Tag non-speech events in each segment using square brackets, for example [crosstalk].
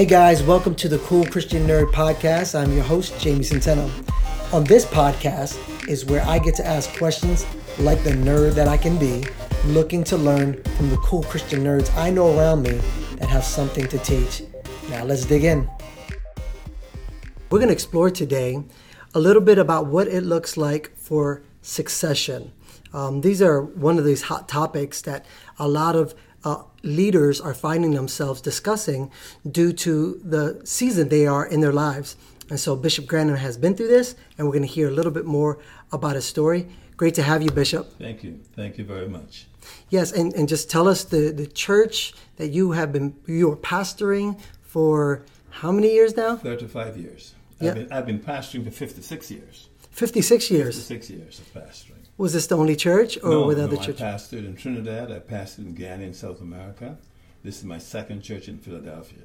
Hey guys, welcome to the Cool Christian Nerd Podcast. I'm your host, Jamie Centeno. On this podcast is where I get to ask questions like the nerd that I can be, looking to learn from the cool Christian nerds I know around me that have something to teach. Now let's dig in. We're going to explore today a little bit about what it looks like for succession. Um, these are one of these hot topics that a lot of uh, leaders are finding themselves discussing due to the season they are in their lives. And so Bishop Grannum has been through this, and we're going to hear a little bit more about his story. Great to have you, Bishop. Thank you. Thank you very much. Yes, and, and just tell us the, the church that you have been, you are pastoring for how many years now? 35 years. Yeah. I've, been, I've been pastoring for 56 years. 56 years. 56 years of pastoring. Was this the only church or no, with no, other I churches? pastored in Trinidad. I pastored in Guyana in South America. This is my second church in Philadelphia.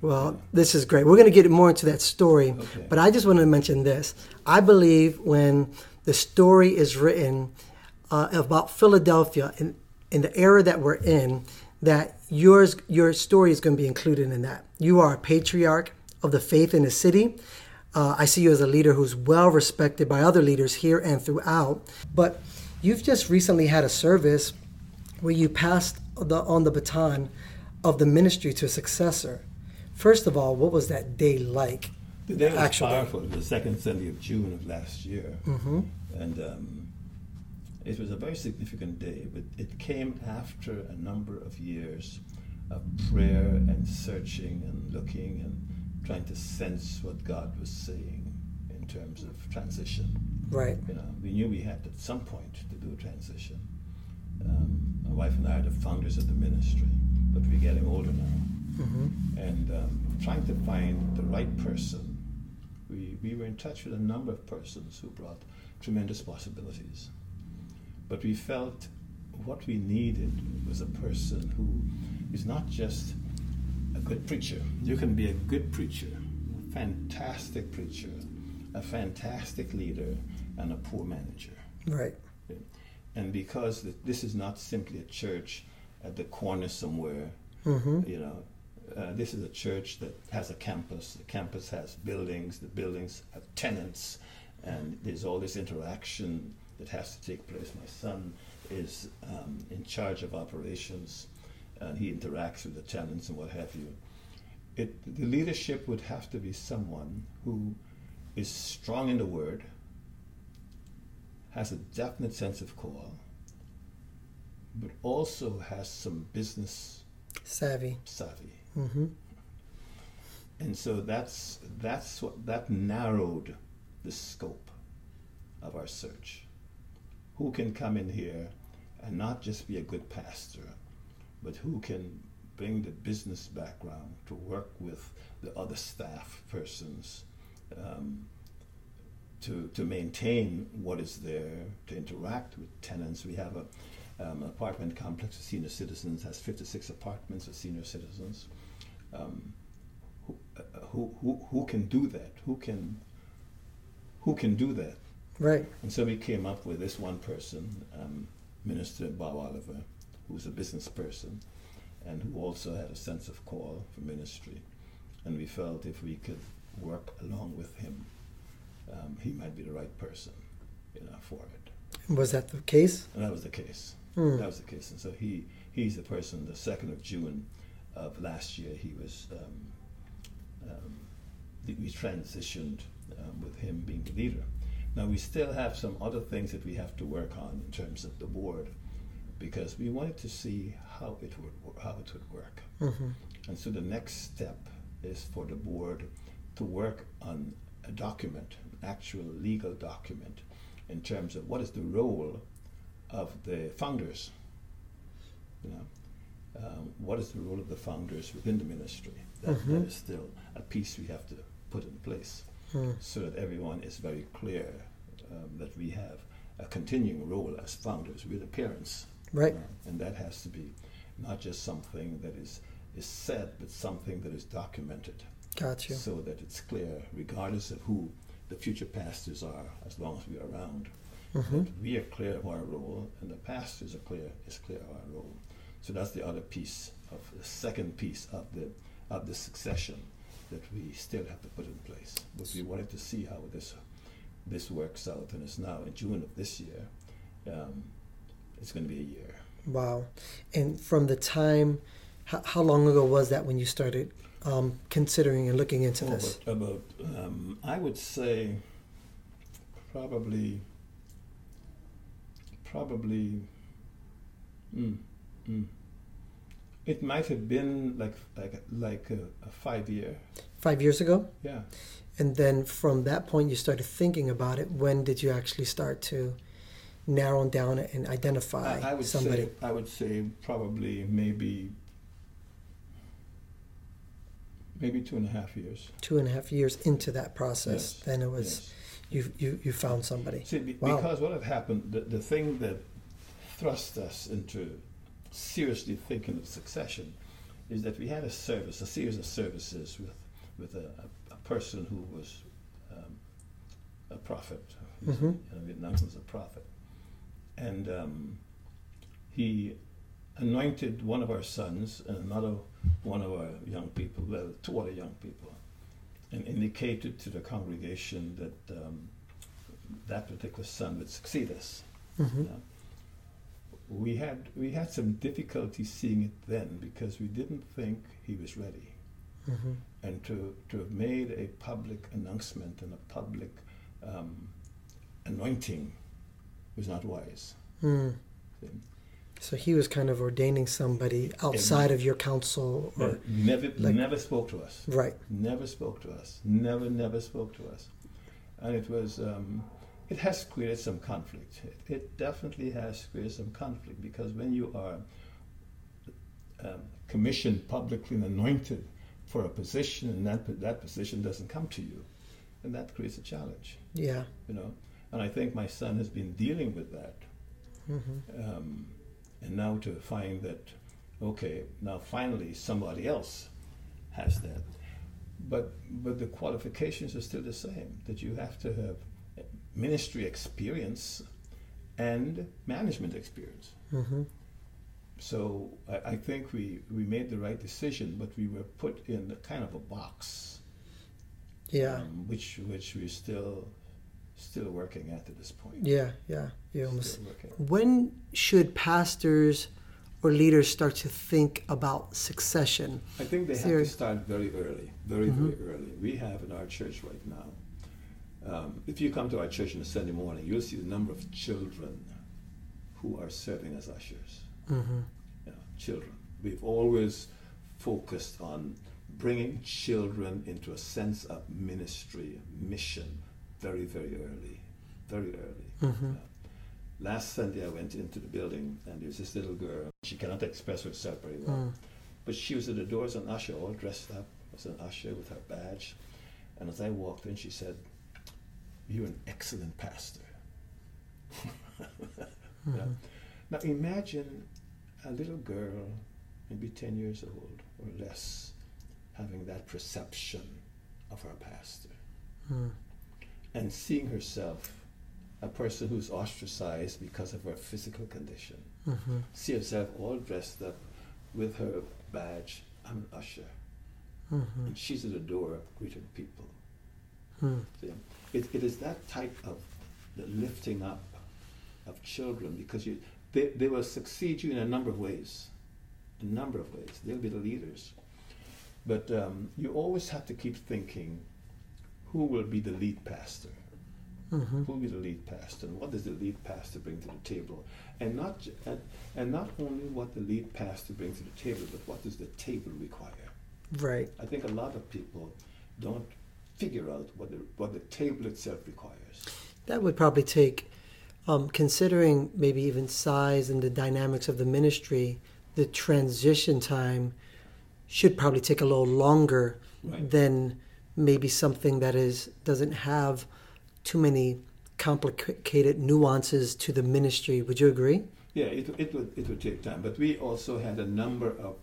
Well, this is great. We're going to get more into that story, Okay. but I just wanted to mention this. I believe when the story is written uh, about Philadelphia in, in the era that we're in, that yours your story is going to be included in that. You are a patriarch of the faith in the city. Uh, I see you as a leader who's well respected by other leaders here and throughout. But you've just recently had a service where you passed the, on the baton of the ministry to a successor. First of all, what was that day like? The day was Actually. powerful. It was the second Sunday of June of last year. Mm-hmm. And um, it was a very significant day, but it came after a number of years of prayer and searching and looking and trying to sense what God was saying in terms of transition. Right. You know, we knew we had at some point to do a transition. Um, my wife and I are the founders of the ministry, but we're getting older now. Mm-hmm. And um, trying to find the right person, we, we were in touch with a number of persons who brought tremendous possibilities. But we felt what we needed was a person who is not just a good preacher. You can be a good preacher, a fantastic preacher, a fantastic leader, and a poor manager. Right. And because this is not simply a church at the corner somewhere, Mm-hmm. you know, uh, this is a church that has a campus. The campus has buildings. The buildings have tenants, and there's all this interaction that has to take place. My son is um, in charge of operations, and he interacts with the tenants and what have you. It, the leadership would have to be someone who is strong in the word, has a definite sense of call, but also has some business Savvy. savvy. Mm-hmm. And so that's that's what that narrowed the scope of our search. Who can come in here and not just be a good pastor, but who can bring the business background to work with the other staff persons um, to, to maintain what is there, to interact with tenants. We have a, um, an apartment complex for senior citizens, has 56 apartments for senior citizens. Um, who, uh, who, who, who can do that? Who can, who can do that? Right. And so we came up with this one person, um, Minister Bob Oliver, who's a business person and who also had a sense of call for ministry. And we felt if we could work along with him, um, he might be the right person you know, for it. Was that the case? And that was the case. Hmm. That was the case. And so he, he's the person, the 2nd of June of last year, he was, um, um, we transitioned um, with him being the leader. Now we still have some other things that we have to work on in terms of the board because we wanted to see how it would, how it would work. Mm-hmm. And so the next step is for the board to work on a document, an actual legal document, in terms of what is the role of the founders. You know, um, what is the role of the founders within the ministry? That, that Mhm. is still a piece we have to put in place Mm. so that everyone is very clear um, that we have a continuing role as founders. We're the parents. Right. And that has to be not just something that is, is said, but something that is documented Got you. so that it's clear, regardless of who the future pastors are, as long as we're around, Mm-hmm. that we are clear of our role and the pastors are clear is clear of our role. So that's the other piece of the second piece of the of the succession that we still have to put in place. But we wanted to see how this this works out, and it's now in June of this year. Um, it's going to be a year. Wow! And from the time, how, how long ago was that when you started um, considering and looking into oh, this? About, um, I would say, probably, probably. Mm, mm, it might have been like like like a, a five year. Five years ago. Yeah. And then from that point, you started thinking about it. When did you actually start to narrow down and identify I, I would somebody? Say, I would say probably maybe maybe two and a half years. Two and a half years into that process, Yes. then it was Yes. you, you you found somebody. See, be, Wow. because what had happened, the, the thing that thrust us into seriously thinking of succession is that we had a service, a series of services with, with a, a, a person who was um, a prophet. Mhm. You know, Vietnam was a prophet. And um, he anointed one of our sons and another one of our young people, well, two other young people, and indicated to the congregation that um, that particular son would succeed us. hmm Yeah. We had we had some difficulty seeing it then because we didn't think he was ready, hmm and to to have made a public announcement and a public um, anointing was not wise. Mm. So he was kind of ordaining somebody outside of your council, or never like- never spoke to us. right? Never spoke to us. Never never spoke to us, and it was. Um, it has created some conflict. It, it definitely has created some conflict because when you are um, commissioned publicly and anointed for a position and that, that position doesn't come to you, and that creates a challenge, Yeah. you know. And I think my son has been dealing with that. hmm Um, and now to find that, okay, now finally somebody else has that. But, but the qualifications are still the same, that you have to have ministry experience and management experience. hmm So I, I think we, we made the right decision, but we were put in a kind of a box, Yeah. um, which which we're still still working at at this point. Yeah. Yeah. You almost. When should pastors or leaders start to think about succession? I think they have to start very early, very Mhm. very early. We have in our church right now. Um, if you come to our church on a Sunday morning, you'll see the number of children who are serving as ushers. hmm you know, children. We've always focused on bringing children into a sense of ministry, mission, very, very early, very early. Mhm. Uh, last Sunday, I went into the building, and there was this little girl. She cannot express herself very well, Mm. but she was at the door as an usher, all dressed up as an usher with her badge. And as I walked in, she said, "You're an excellent pastor." [laughs] Yeah. Mhm. Now imagine a little girl, maybe 10 years old or less, having that perception of her pastor Mm. And seeing herself a person who's ostracized because of her physical condition. hmm See herself all dressed up with her badge. I'm an usher. hmm And she's at the door greeting people. Mm. See? It, it is that type of the lifting up of children because you, they, they will succeed you in a number of ways. A number of ways. They'll be the leaders. But um, you always have to keep thinking who will be the lead pastor? hmm Who will be the lead pastor? And what does the lead pastor bring to the table? And not, and, and not only what the lead pastor brings to the table, but what does the table require? Right. I think a lot of people don't figure out what the, what the table itself requires. That would probably take, um, considering maybe even size and the dynamics of the ministry, the transition time should probably take a little longer Right. than maybe something that is doesn't have too many complicated nuances to the ministry. Would you agree? Yeah, it, it would it would take time, but we also had a number of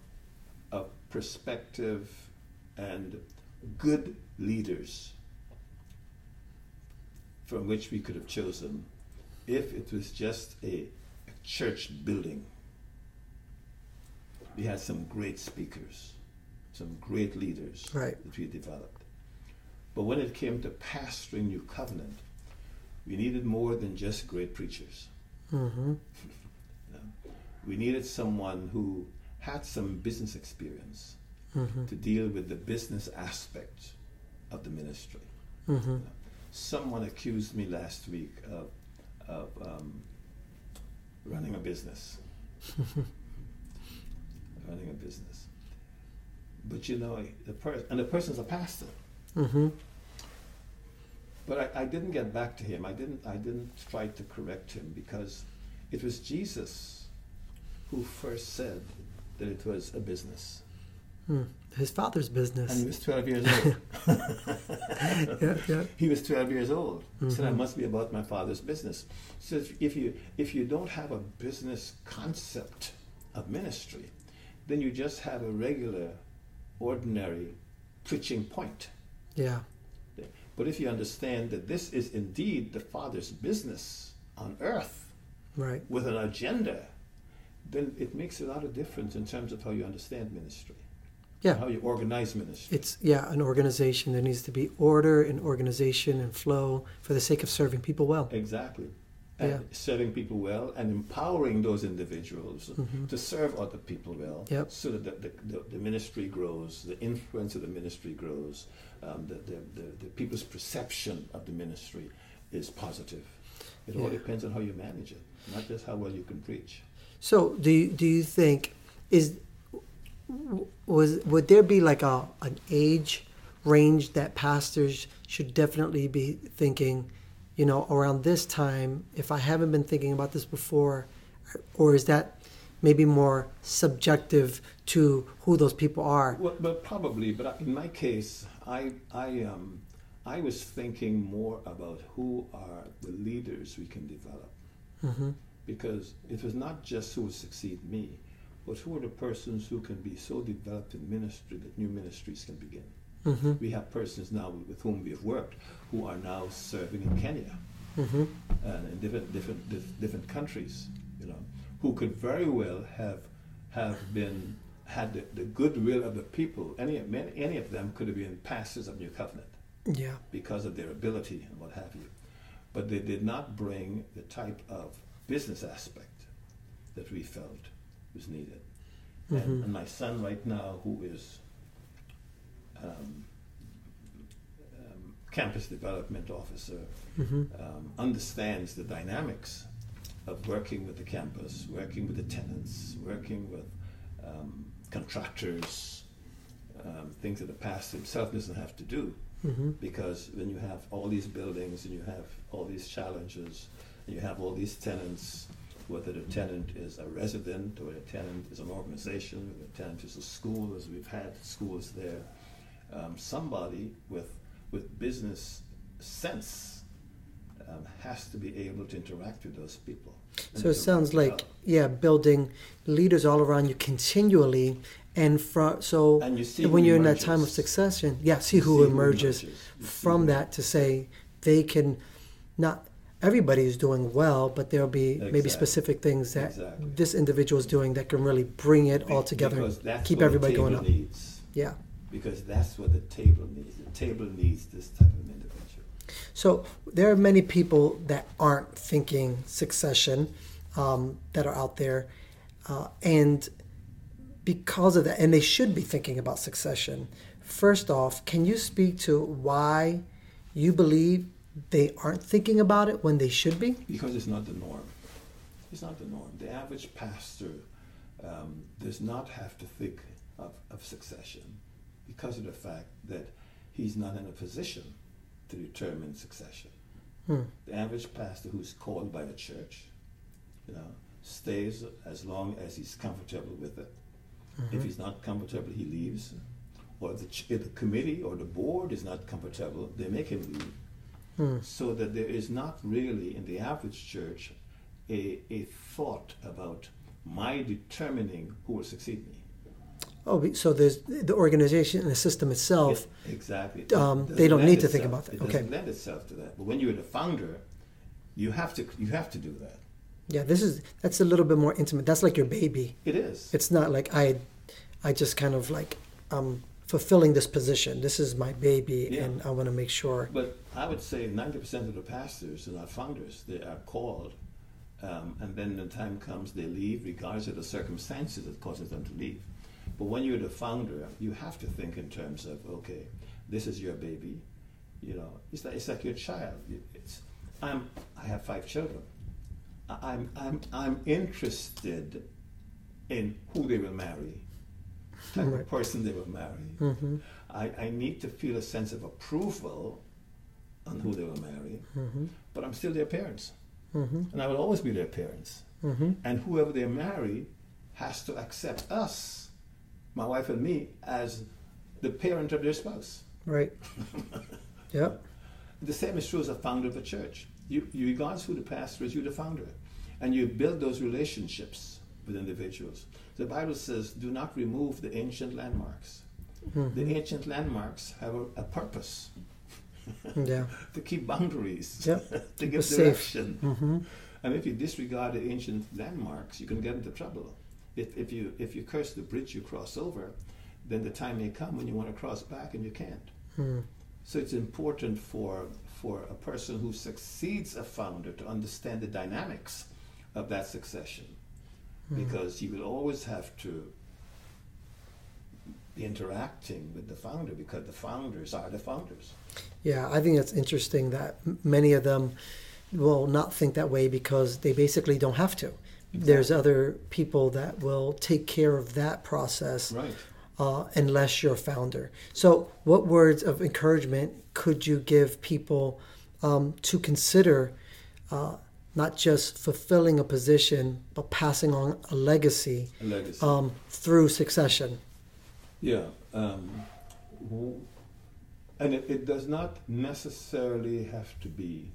of perspective and good leaders from which we could have chosen if it was just a, a church building. We had some great speakers, some great leaders Right. that we developed. But when it came to pastoring New Covenant, we needed more than just great preachers. Mm-hmm. [laughs] We needed someone who had some business experience Mm-hmm. to deal with the business aspect of the ministry. Mm-hmm. Someone accused me last week of, of um, running a business. [laughs] running a business. But you know, the person, and the person's a pastor. Mm-hmm. But I, I didn't get back to him. I didn't. I didn't try to correct him because it was Jesus who first said that it was a business, Mm. His father's business. and he was twelve years [laughs] old. Yeah, yeah. he was 12 years old. He said, I Mhm. must be about my father's business. So if, if you if you don't have a business concept of ministry, then you just have a regular, ordinary preaching point. Yeah. But if you understand that this is indeed the father's business on earth Right. with an agenda, then it makes a lot of difference in terms of how you understand ministry, Yeah. how you organize ministry. It's yeah, an organization. There needs to be order and organization and flow for the sake of serving people well. Exactly. And Yeah. serving people well and empowering those individuals Mhm. to serve other people well Yep. so that the, the, the, the ministry grows, the influence of the ministry grows, um, the, the, the, the people's perception of the ministry is positive. It all depends on how you manage it, not just how well you can preach. So, do you, do you think is was would there be like a an age range that pastors should definitely be thinking, you know, around this time if I haven't been thinking about this before, or is that maybe more subjective to who those people are? Well, well probably, but in my case, I, I, um, I was thinking more about who are the leaders we can develop. hmm because it was not just who would succeed me, but who are the persons who can be so developed in ministry that new ministries can begin. hmm We have persons now with whom we have worked who are now serving in Kenya hmm and in different different dif- different countries, you know, who could very well have have been had the, the goodwill of the people. Any many, any of them could have been pastors of New Covenant Yeah. because of their ability and what have you. But they did not bring the type of business aspect that we felt was needed. Mhm. And, and my son, right now, who is um, campus development officer, hmm um, understands the dynamics of working with the campus, working with the tenants, working with um, contractors, um, things that the past himself doesn't have to do. Hmm because when you have all these buildings and you have all these challenges and you have all these tenants, whether the tenant is a resident or the tenant is an organization, or the tenant is a school, as we've had schools there, um, somebody with with business sense um, has to be able to interact with those people. So it sounds like out. yeah, building leaders all around you continually, and from so And you see when you're in that time of succession, yeah, see who see emerges You see from who- that to say they can not everybody is doing well, but there'll be maybe specific things that Exactly. this individual is doing that can really bring it all together keep everybody going up. Needs. Yeah. Because that's what the table needs. The table needs this type of individual. So there are many people that aren't thinking succession um, that are out there, uh, and because of that, and they should be thinking about succession. First off, can you speak to why you believe they aren't thinking about it when they should be? Because it's not the norm. It's not the norm. The average pastor um, does not have to think of, of succession because of the fact that he's not in a position to determine succession. Hmm. The average pastor who's called by a church, you know, stays as long as he's comfortable with it. If he's not comfortable, he leaves. Or if the, ch- the committee or the board is not comfortable, they make him leave. Hmm. So that there is not really in the average church a, a thought about my determining who will succeed me. Oh, so there's the organization and the system itself. It- exactly. um, It they don't need to think about that. It Okay. doesn't lend itself to that. But when you're the founder, you have to you have to do that. Yeah, this is that's a little bit more intimate. That's like your baby. It is. It's not like I, I just kind of like I'm fulfilling this position. This is my baby, Yeah. and I want to make sure. But I would say 90% of the pastors are not founders. They are called. Um, and then the time comes, they leave, regardless of the circumstances that causes them to leave. But when you're the founder, you have to think in terms of, okay, this is your baby. You know, it's like, it's like your child. It's, I'm, I have five children. I'm, I'm, I'm interested in who they will marry, type Right. of person they will marry. Mm-hmm. I, I need to feel a sense of approval on who they will marry, Mm-hmm. but I'm still their parents. Mm-hmm. And I will always be their parents. Mm-hmm. And whoever they marry has to accept us, my wife and me, as the parent of their spouse. Right. [laughs] Yep. The same is true as a founder of a church. You, you regardless who the pastor is, you're the founder. And you build those relationships with individuals. The Bible says, do not remove the ancient landmarks. Mhm. The ancient landmarks have a, a purpose [laughs] Yeah. [laughs] to keep boundaries, Yep. to give direction. Mm-hmm. And if you disregard the ancient landmarks, you can get into trouble. If, if, you, if you curse the bridge you cross over, then the time may come when you want to cross back and you can't. Mm. So it's important for, for a person who succeeds a founder to understand the dynamics of that succession. Because you will always have to be interacting with the founder because the founders are the founders. Yeah, I think that's interesting that many of them will not think that way because they basically don't have to. There's other people that will take care of that process Right. uh, unless you're a founder. So, what words of encouragement could you give people um, to consider uh, not just fulfilling a position, but passing on a legacy A legacy. um, through succession? Yeah. Um, and it, it does not necessarily have to be,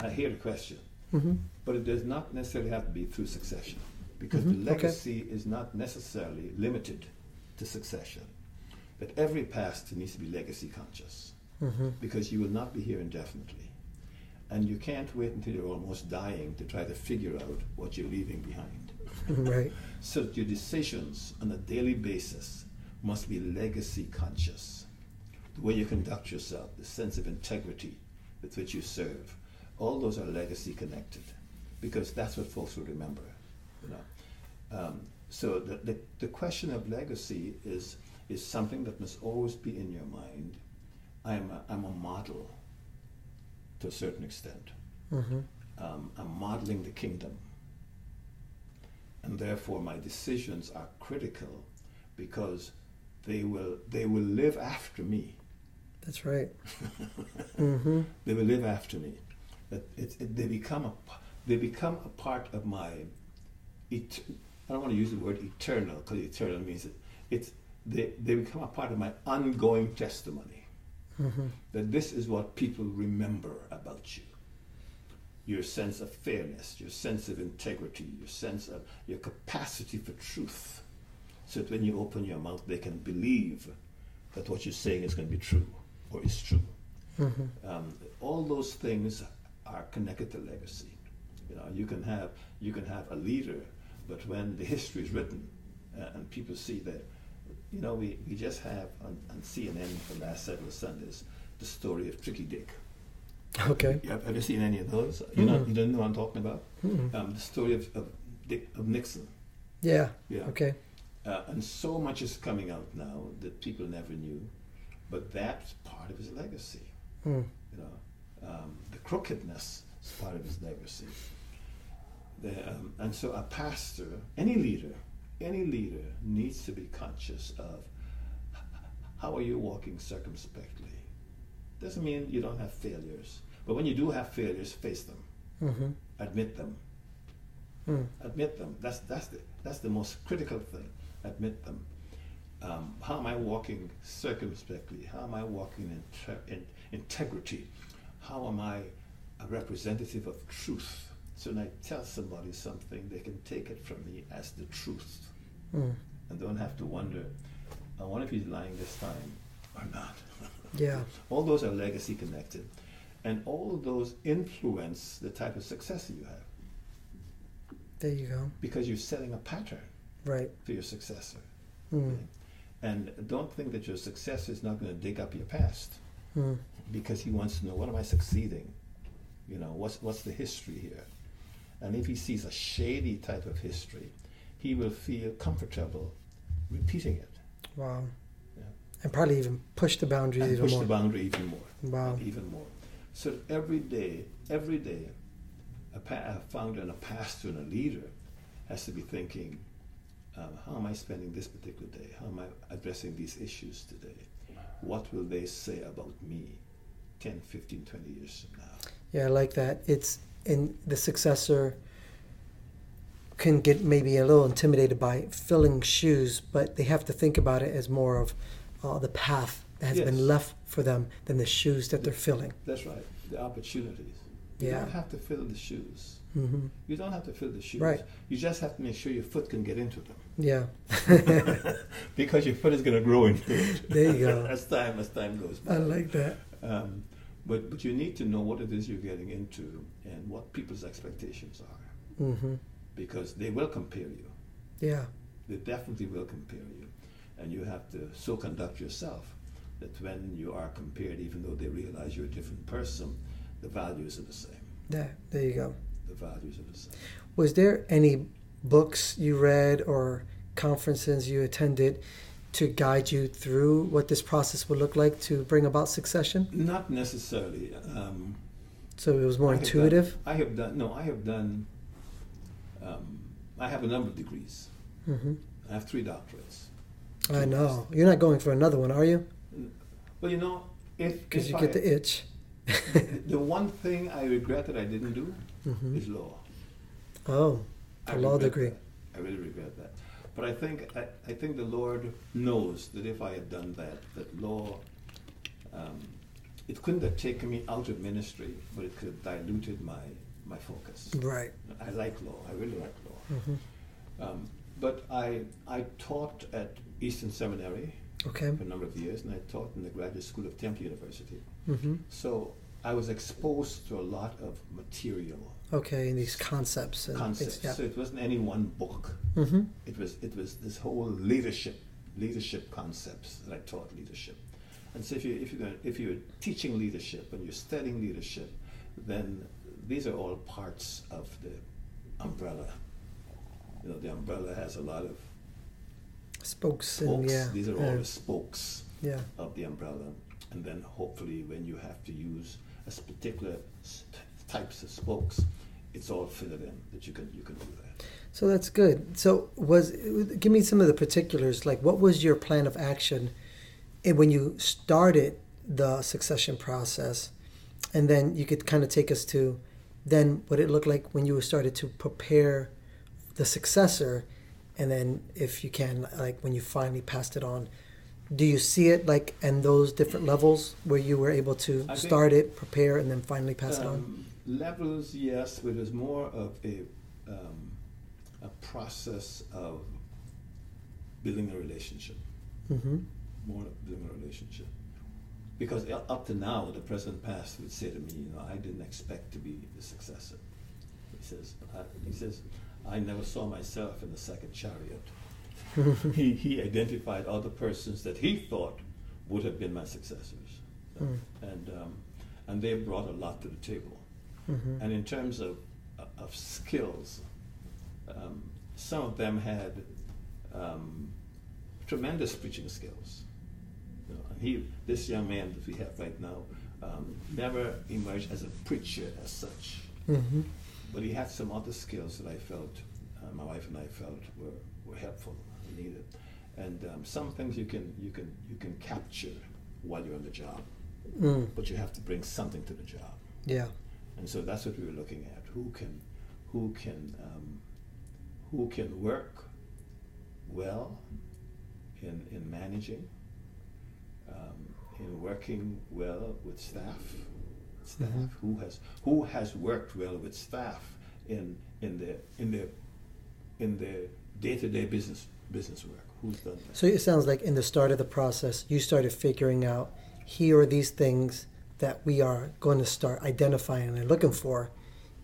I hear the question, hmm but it does not necessarily have to be through succession because the Mhm, okay. legacy is not necessarily limited to succession. But every pastor needs to be legacy conscious hmm because you will not be here indefinitely. And you can't wait until you're almost dying to try to figure out what you're leaving behind. [laughs] Right. So your decisions on a daily basis must be legacy conscious. The way you conduct yourself, the sense of integrity with which you serve, all those are legacy connected because that's what folks will remember. You know? Um, so the, the, the question of legacy is, is something that must always be in your mind. I'm a, I'm a model to a certain extent. hmm Um, I'm modeling the kingdom. And therefore, my decisions are critical because they will, they will live after me. That's right. [laughs] hmm They will live after me. It, it, they, become a, they become a part of my, et- I don't want to use the word eternal because eternal means it, it's, they, they become a part of my ongoing testimony. hmm that this is what people remember about you your sense of fairness, your sense of integrity, your sense of your capacity for truth. So that when you open your mouth, they can believe that what you're saying is going to be true or is true. hmm Um, all those things are connected to legacy. You know, you can have you can have a leader, but when the history is written uh, and people see that, you know, we, we just have on, on CNN for the last several Sundays the story of Tricky Dick. Okay. You have, have you seen any of those? You know, you don't know what I'm talking about. Mm-mm. Um, the story of of, Dick, of Nixon. Yeah. Yeah. Okay. Uh, and so much is coming out now that people never knew, but that's part of his legacy. Mm. You know, um, crookedness is part of his legacy. The, um, and so a pastor, any leader, any leader needs to be conscious of how are you walking circumspectly. Doesn't mean you don't have failures, but when you do have failures, face them, hmm admit them, Mm. admit them. That's that's the that's the most critical thing. Admit them. Um, how am I walking circumspectly? How am I walking in, ter- in integrity? How am I a representative of truth? So when I tell somebody something, they can take it from me as the truth, Mm. and don't have to wonder, I wonder if he's lying this time or not. [laughs] Yeah. all those are legacy connected, and all of those influence the type of success that you have There you go. because you're setting a pattern Right. for your successor. Mm. And don't think that your successor is not going to dig up your past Mm. Because he wants to know what am I succeeding? You know, what's what's the history here? And if he sees a shady type of history, he will feel comfortable repeating it Wow. Yeah. And probably even push the boundaries and even push more. the boundary even more. Wow. Even more. So every day, every day, a, pa- a founder and a pastor and a leader has to be thinking, um, how am I spending this particular day? How am I addressing these issues today? What will they say about me 10, 15, 20 years from now? Yeah, I like that. It's in the successor can get maybe a little intimidated by filling shoes, but they have to think about it as more of uh, the path that has Yes. been left for them than the shoes that they're filling. That's right, the opportunities. You Yeah. don't have to fill the shoes. Mm-hmm. You don't have to fill the shoes. Right. You just have to make sure your foot can get into them. Yeah. [laughs] because your foot is going to grow into it. There you go. [laughs] as time as time goes by. I like that. Um, but but you need to know what it is you're getting into and what people's expectations are, hmm because they will compare you. Yeah. They definitely will compare you, and you have to so conduct yourself that when you are compared, even though they realize you're a different person, the values are the same. Yeah. There you go. The values are the same. Was there any books you read or conferences you attended to guide you through what this process would look like to bring about succession? Not necessarily. Um, So it was more I intuitive. Done, I have done no. I have done. Um, I have a number of degrees. hmm I have three doctorates. I know. You're not going for another one, are you? Well, you know, if Because you I- get the itch. [laughs] the one thing I regret that I didn't do hmm is law. Oh, I a law degree. that. I really regret that. But I think I, I think the Lord knows that if I had done that, that law, um, it couldn't have taken me out of ministry, but it could have diluted my my focus. Right. I like law. I really like law. hmm Um, but I I taught at Eastern Seminary Okay. for a number of years, and I taught in the Graduate School of Temple University. hmm So I was exposed to a lot of material Okay. And these concepts and concepts. Things, So it wasn't any one book. yeah. hmm It was it was this whole leadership leadership concepts that I taught leadership. And so if you if you're gonna, if you're teaching leadership and you're studying leadership, then these are all parts of the umbrella. You know, the umbrella has a lot of Spokes and spokes. yeah. These are all yeah. the spokes yeah. of the umbrella. And then hopefully when you have to use a particular types of spokes, it's all fitted in that you can you can do that. So that's good. So was give me some of the particulars. Like, what was your plan of action, and when you started the succession process, and then you could kind of take us to, then what it looked like when you started to prepare the successor, and then if you can, like when you finally passed it on. Do you see it like and those different levels where you were able to I start it, prepare, and then finally pass it on? Um, Levels, yes, but it was more of a um, a process of building a relationship, Mm-hmm. more of building a relationship. Because up to now, the president past would say to me, you know, I didn't expect to be the successor. He says, I, he says, I never saw myself in the second chariot. [laughs] he, he identified other persons that he thought would have been my successors. Mm. And, um, and they brought a lot to the table. Mm-hmm. And in terms of, of skills, um, some of them had um, tremendous preaching skills. You know, and he, this young man that we have right now, um, never emerged as a preacher as such, Mm-hmm. but he had some other skills that I felt, uh, my wife and I felt were, were helpful and needed. And um, some things you can you can you can capture while you're on the job, Mm. but you have to bring something to the job. Yeah. And so that's what we were looking at. Who can, who can, um, who can work well in, in managing, um, in working well with staff, staff who has who has worked well with staff in in the in the in the day to day business business work. Who's done that? So it sounds like in the start of the process, you started figuring out here are these things that we are going to start identifying and looking for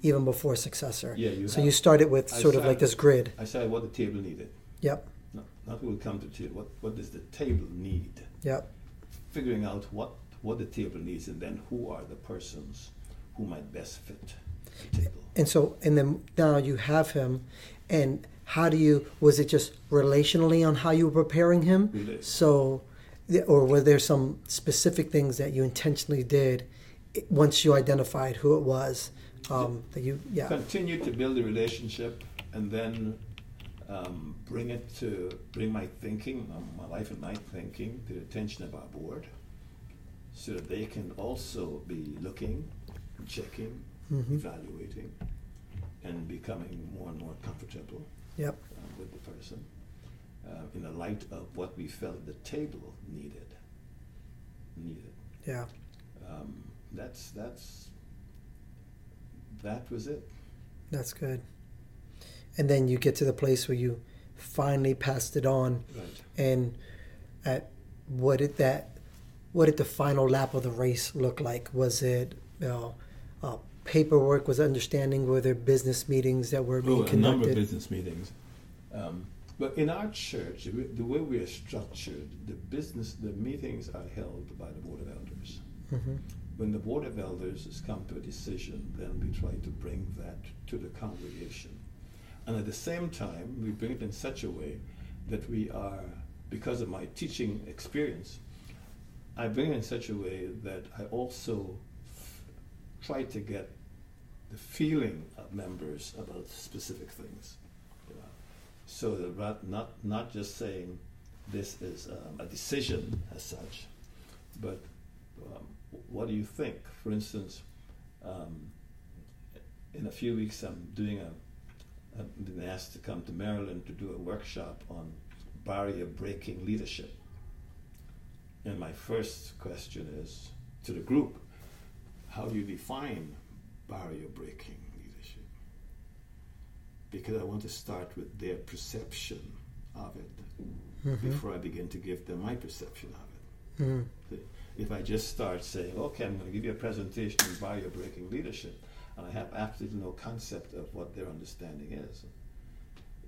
even before successor. Yeah, you so have- you started with sort of like this grid. I said what the table needed. Yep. No, not will come to the table. What what does the table need? Yep. Figuring out what what the table needs, and then who are the persons who might best fit the table. And so, and then now you have him, and how do you? Was it just relationally on how you were preparing him? So, or were there some specific things that you intentionally did once you identified who it was? Um, that you, yeah, Continue to build a relationship, and then um, bring it to bring my thinking, um, my life and my thinking, to the attention of our board, so that they can also be looking, checking, Mhm. evaluating, and becoming more and more comfortable yep, uh, with the person uh, in the light of what we felt the table needed. Needed. yeah, Um, that's that's that was it. that's good. And then you get to the place where you finally passed it on, Right. and at what did that, what did the final lap of the race look like? Was it, you know, uh, paperwork? Was understanding? Were there business meetings that were being Oh, a number of conducted? business meetings. Um, but in our church, the way- we are structured, the business, the meetings are held by the board of elders. hmm When the board of elders has come to a decision, then we try to bring that to the congregation. And at the same time, we bring it in such a way that we are, because of my teaching experience, I bring it in such a way that I also f- try to get the feeling of members about specific things. So that not, not just saying this is um, a decision as such, but um, what do you think? For instance, um, in a few weeks, I'm doing a. I've been asked to come to Maryland to do a workshop on barrier breaking leadership. And my first question is to the group: How do you define barrier breaking? Because I want to start with their perception of it hmm before I begin to give them my perception of it hmm if I just start saying, okay, I'm going to give you a presentation on barrier breaking leadership, and I have absolutely no concept of what their understanding is,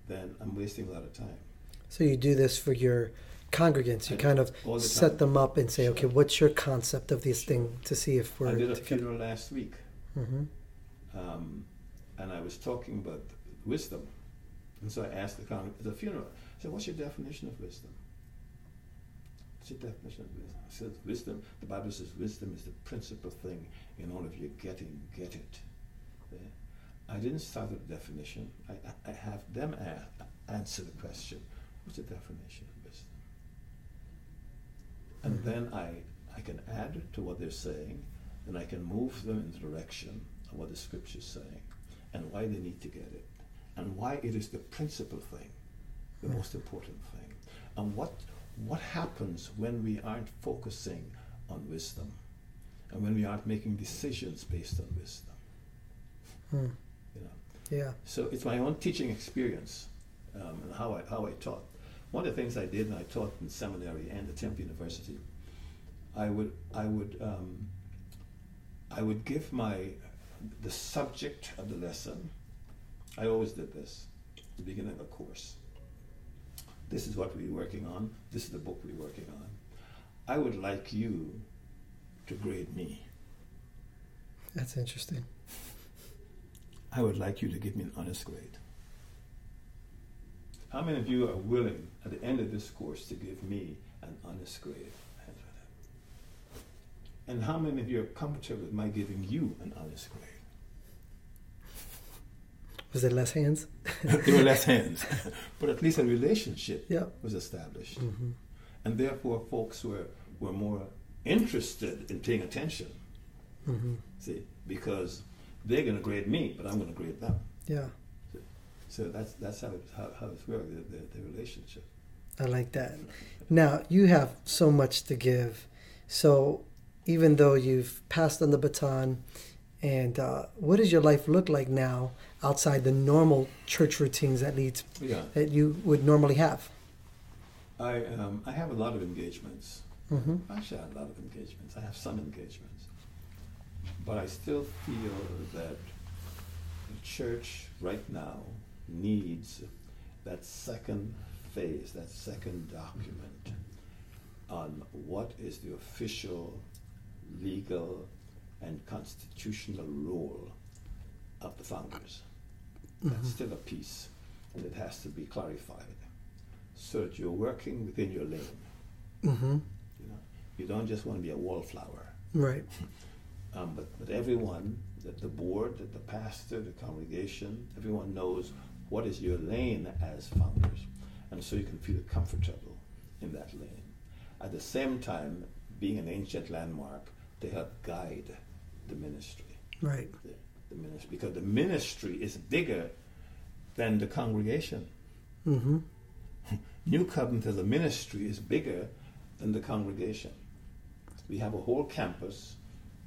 then I'm wasting a lot of time. So you do this for your congregants. You I kind of the set them up and say, Sure. okay, what's your concept of this Sure. thing to see if we're I did a together. funeral last week, hmm um, and I was talking about wisdom. And so I asked the congregation, at the funeral, I said, what's your definition of wisdom? What's your definition of wisdom? I said, wisdom, the Bible says wisdom is the principal thing in all of your getting, get it. Yeah. I didn't start with a definition. I, I, I have them a- answer the question, what's the definition of wisdom? And Mhm. then I, I can add to what they're saying, and I can move them in the direction of what the scripture's saying, and why they need to get it, and why it is the principal thing, the most important thing, and what what happens when we aren't focusing on wisdom, and when we aren't making decisions based on wisdom. Mm. You know, Yeah. so it's my own teaching experience um, and how I, how I taught. One of the things I did when I taught in seminary and at Temple University, I would I would um, I would give my the subject of the lesson. I always did this at the beginning of a course. This is what we're working on. This is the book we're working on. I would like you to grade me. That's interesting. [laughs] I would like you to give me an honest grade. How many of you are willing at the end of this course to give me an honest grade? Hands right up. And how many of you are comfortable with my giving you an honest grade? Was there less hands? [laughs] there were less [laughs] hands, but at least a relationship Yeah. was established. hmm And therefore, folks were, were more interested in paying attention, hmm see, because they're going to grade me, but I'm going to grade them. Yeah. So that's, that's how, it, how, how it's worked, the, the, the relationship. I like that. Now, you have so much to give. So, even though you've passed on the baton, and uh, what does your life look like now outside the normal church routines that leads Yeah. that you would normally have? I, um, I have a lot of engagements. hmm Actually, I have a lot of engagements. I have some engagements. But I still feel that the church right now needs that second, phase, that second document on what is the official, legal, and constitutional role of the founders. That's still a piece, and it has to be clarified so that you're working within your lane. Mm-hmm. You know, you don't just want to be a wallflower. Right. [laughs] Um, but, but everyone, the, the board, the, the pastor, the congregation, everyone knows what is your lane as founders. And so you can feel comfortable in that lane. At the same time, being an ancient landmark, they help guide the ministry. Right. The, the ministry because the ministry is bigger than the congregation. Mm-hmm. [laughs] New Covenant as a ministry is bigger than the congregation. We have a whole campus.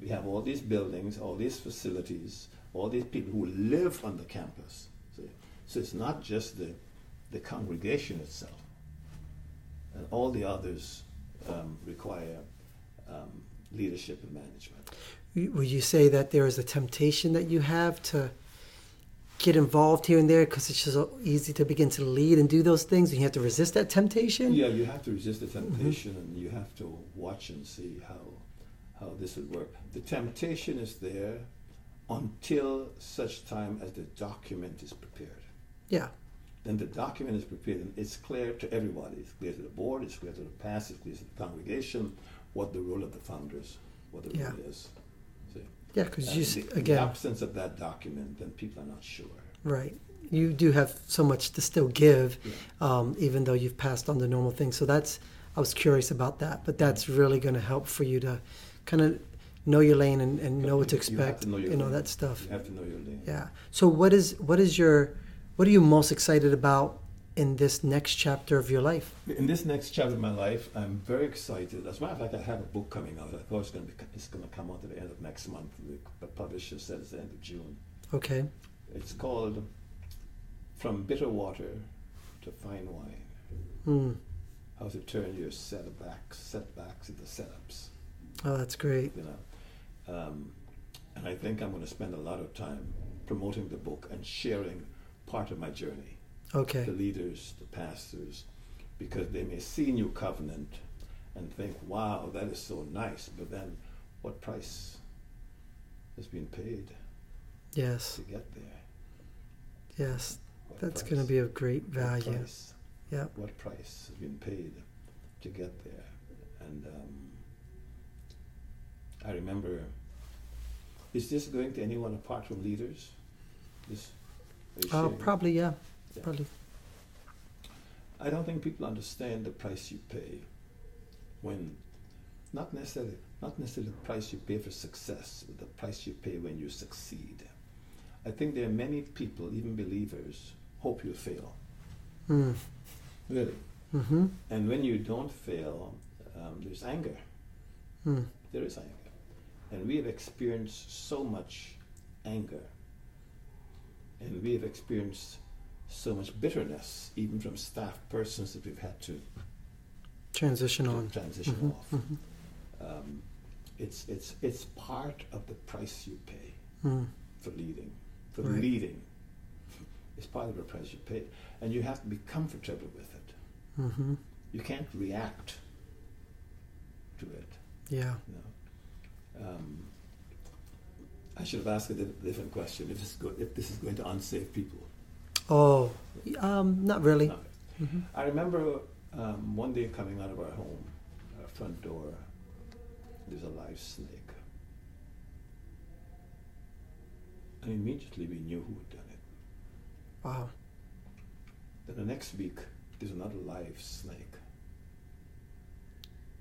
We have all these buildings, all these facilities, all these people who live on the campus. See? So it's not just the, the congregation itself. And all the others um, require um, leadership and management. Would you say that there is a temptation that you have to get involved here and there because it's just so easy to begin to lead and do those things and you have to resist that temptation? Yeah, you have to resist the mm-hmm. temptation and you have to watch and see how how this would work. The temptation is there until such time as the document is prepared. Yeah. Then the document is prepared and it's clear to everybody. It's clear to the board, it's clear to the pastor, it's clear to the congregation what the role of the founders, what the Yeah. role is. See? Yeah, because you, s- the, the again, absence of that document, then people are not sure. right. You do have so much to still give, Yeah. um, even though you've passed on the normal things. So that's, I was curious about that, but that's really going to help for you to kind of know your lane and, and know what to expect, to know you know, that stuff. You have to know your lane. Yeah. So what is what is your what are you most excited about in this next chapter of your life? In this next chapter of my life, I'm very excited. As a matter of fact, I have a book coming out. I thought it's going to be, it's going to come out at the end of next month. The publisher said it's the end of June. Okay. It's called From Bitter Water to Fine Wine: Mm. How to Turn Your Setbacks setbacks into setups. Oh, that's great. You know, um, and I think I'm going to spend a lot of time promoting the book and sharing part of my journey. Okay. the leaders, the pastors, because they may see New Covenant and think, wow, that is so nice, but then what price has been paid Yes. to get there? Yes. What That's going to be of great What value. price? Yeah. What price has been paid to get there? And um, I remember, is this going to anyone apart from leaders? This, Oh, probably yeah. Yeah. Probably. I don't think people understand the price you pay when, not necessarily, not necessarily the price you pay for success, but the price you pay when you succeed. I think there are many people, even believers, hope you fail. Mm. Really. Mm-hmm. And when you don't fail, um, there's anger. Mm. There is anger. And we have experienced so much anger. And we have experienced so much bitterness, even from staff persons that we've had to Transition to on. transition Mhm, off. mhm. Um, it's, it's, it's part of the price you pay Mm. for leading. For Right. leading. It's part of the price you pay. And you have to be comfortable with it. Mm-hmm. You can't react to it. Yeah. You know. Um, I should have asked a different question. If this, is go- if this is going to unsafe people. Oh, um, not really. No. hmm I remember um, one day coming out of our home, our front door, there's a live snake. And immediately we knew who had done it. Wow. Then the next week, there's another live snake,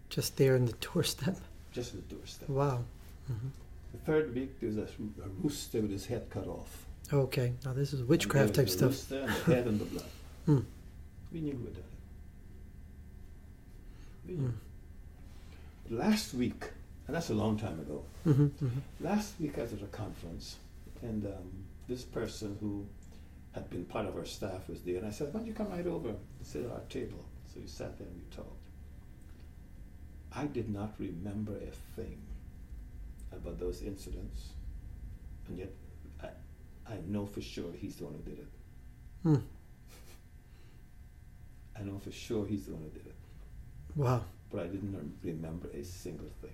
Just there in the doorstep. just in the doorstep. Wow. hmm The third week, there's a, a rooster with his head cut off. Okay. Now this is witchcraft type stuff. the head and the blood. [laughs] Hmm. We knew who done it. We knew. Mm. Last week, and that's a long time ago, hmm hmm last week I was at a conference, and um, this person who had been part of our staff was there, and I said, "Why don't you come right over and sit at our table?" So he sat there and we talked. I did not remember a thing about those incidents, and yet I, know for sure he's the one who did it. Mm. I I know for sure he's the one who did it. Wow. But I didn't remember a single thing.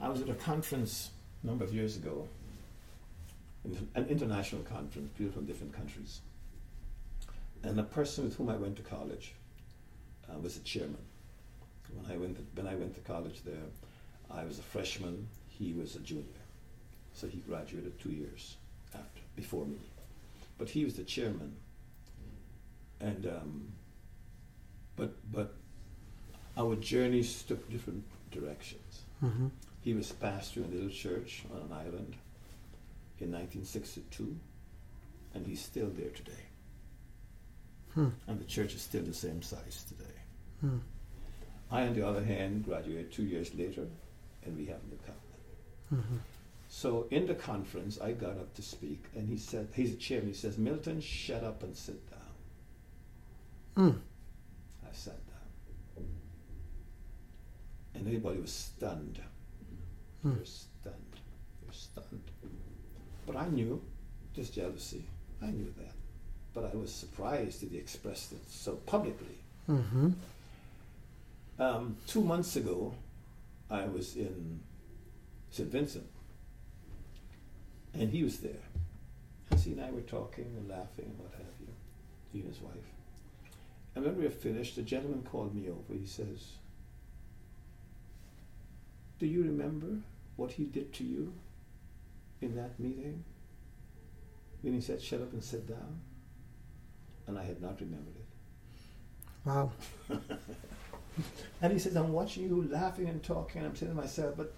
I was at a conference a number of years ago, an international conference, people from different countries. And the person with whom I went to college uh, was the chairman. When I went to, when I went to college there, I was a freshman. He was a junior, so he graduated two years after before me. But he was the chairman, and um, but but our journeys took different directions. hmm He was pastor in a little church on an island in 1962, and he's still there today. Hmm. And the church is still the same size today. Hmm. I, on the other hand, graduated two years later, and we have a new covenant. So in the conference, I got up to speak, and he said, he's a chairman, he says, Milton, shut up and sit down. Mm. I sat down. And everybody was stunned. They Hmm. were stunned. They were stunned. But I knew, just jealousy. I knew that. But I was surprised that he expressed it so publicly. hmm Um, two months ago, I was in St. Vincent, and he was there. And he and I were talking and laughing and what have you, he and his wife. And when we were finished, the gentleman called me over. He says, Do you remember what he did to you in that meeting? When he said, Shut up and sit down? And I had not remembered it. Wow. [laughs] And he says, I'm watching you laughing and talking, and I'm saying to myself, but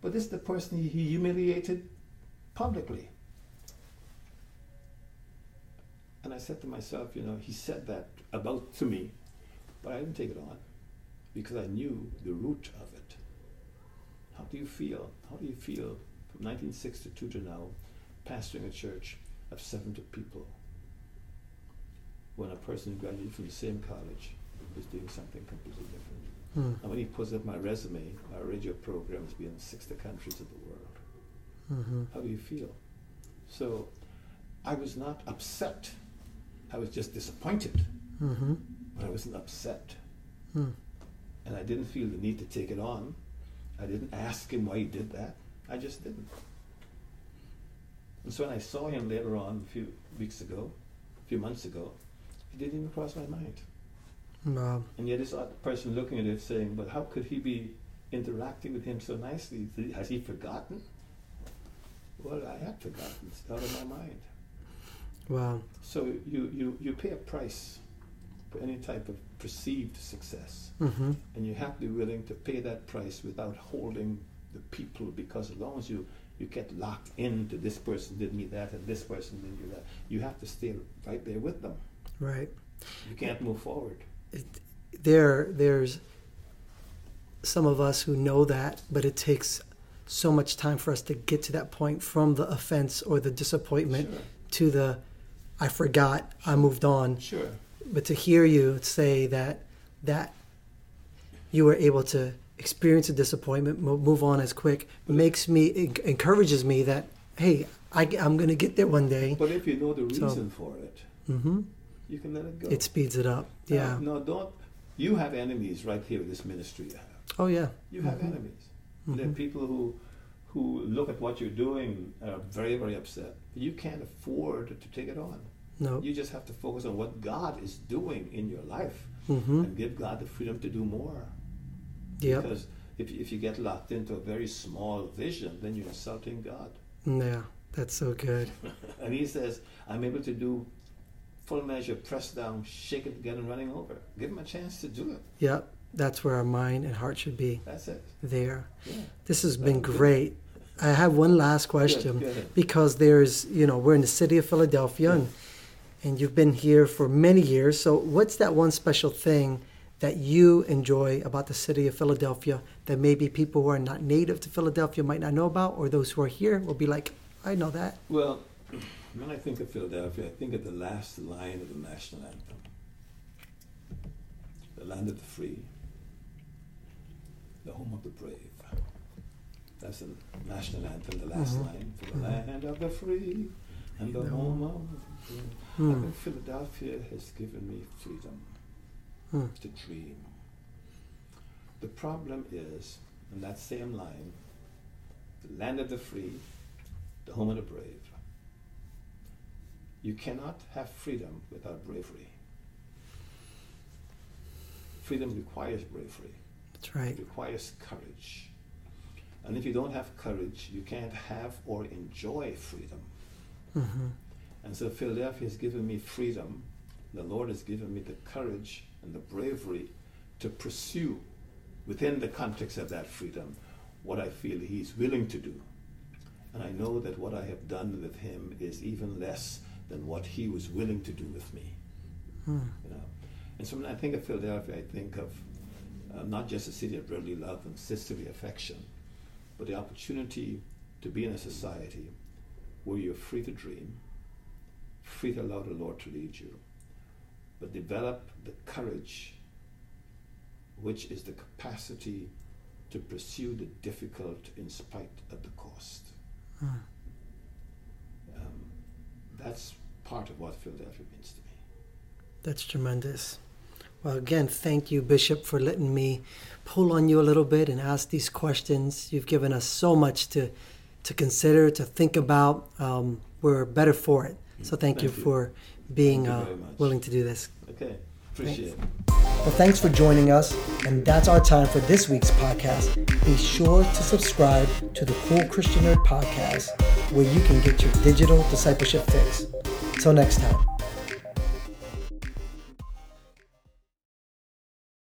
but this is the person he, he humiliated publicly. And I said to myself, you know, he said that about to me, but I didn't take it on because I knew the root of it. How do you feel? How do you feel from 1962 to now, pastoring a church of 70 people when a person who graduated from the same college is doing something completely different? Mm. And when he pulls up my resume, my radio program has been in 60 countries of the world. Hmm How do you feel? So I was not upset. I was just disappointed, hmm but I wasn't upset. Hmm. And I didn't feel the need to take it on. I didn't ask him why he did that. I just didn't. And so when I saw him later on, a few weeks ago, a few months ago, it didn't even cross my mind. Wow. And yet this other person looking at it saying, but how could he be interacting with him so nicely? Has he forgotten? Well, I had forgotten. It's out of my mind. Wow. So you, you, you pay a price for any type of perceived success. hmm And you have to be willing to pay that price without holding the people because as long as you, you get locked into this person did me that and this person did you that, you have to stay right there with them. Right. You can't move forward. There, there's some of us who know that, but it takes so much time for us to get to that point from the offense or the disappointment Sure. to the I forgot, I moved on. Sure. But to hear you say that that you were able to experience a disappointment, move on as quick, makes me encourages me that hey, I, am going to get there one day. But if you know the So- reason for it, hmm you can let it go. It speeds it up. Yeah. No, no, don't. You have enemies right here this ministry you have. Oh yeah. You have Mhm. enemies. There are people who who look at what you're doing and are very, very upset. You can't afford to take it on. No. You just have to focus on what God is doing in your life hmm and give God the freedom to do more. Yep. Because if, if you get locked into a very small vision, then you're insulting God. Yeah. That's so good. [laughs] And He says, I'm able to do full measure, press down, shake it together, and running over. Give Him a chance to do it. Yep. That's where our mind and heart should be. That's it. There. Yeah. This has been good. great. I have one last question go ahead. because there's, you know, we're in the city of Philadelphia and, and you've been here for many years. So, what's that one special thing that you enjoy about the city of Philadelphia that maybe people who are not native to Philadelphia might not know about, or those who are here will be like, I know that. Well, [clears throat] when I think of Philadelphia, I think of the last line of the national anthem the land of the free, the home of the brave. That's the national anthem, the last Mhm. line. For the land of the free, And the home of Hmm. I think Philadelphia has given me freedom Hmm. to dream. The problem is, in that same line, the land of the free, the home of the brave. You cannot have freedom without bravery. Freedom requires bravery. That's right. It requires courage. And if you don't have courage, you can't have or enjoy freedom. hmm And so Philadelphia has given me freedom. The Lord has given me the courage and the bravery to pursue within the context of that freedom what I feel He's willing to do. And I know that what I have done with Him is even less than what He was willing to do with me. Hmm. You know, and so when I think of Philadelphia, I think of uh, not just a city of brotherly love and sisterly affection, but the opportunity to be in a society where you're free to dream, free to allow the Lord to lead you, but develop the courage, which is the capacity to pursue the difficult in spite of the cost. Hmm. Um, that's part of what Philadelphia means to me. That's tremendous. Well, again, thank you, Bishop, for letting me pull on you a little bit and ask these questions. You've given us so much to to consider, to think about. Um, we're better for it. So thank, you Thank you. for being you uh, willing to do this. Okay, appreciate it. Well, thanks for joining us, and that's our time for this week's podcast. Be sure to subscribe to the Cool Christian Nerd podcast, where you can get your digital discipleship fix. Till next time.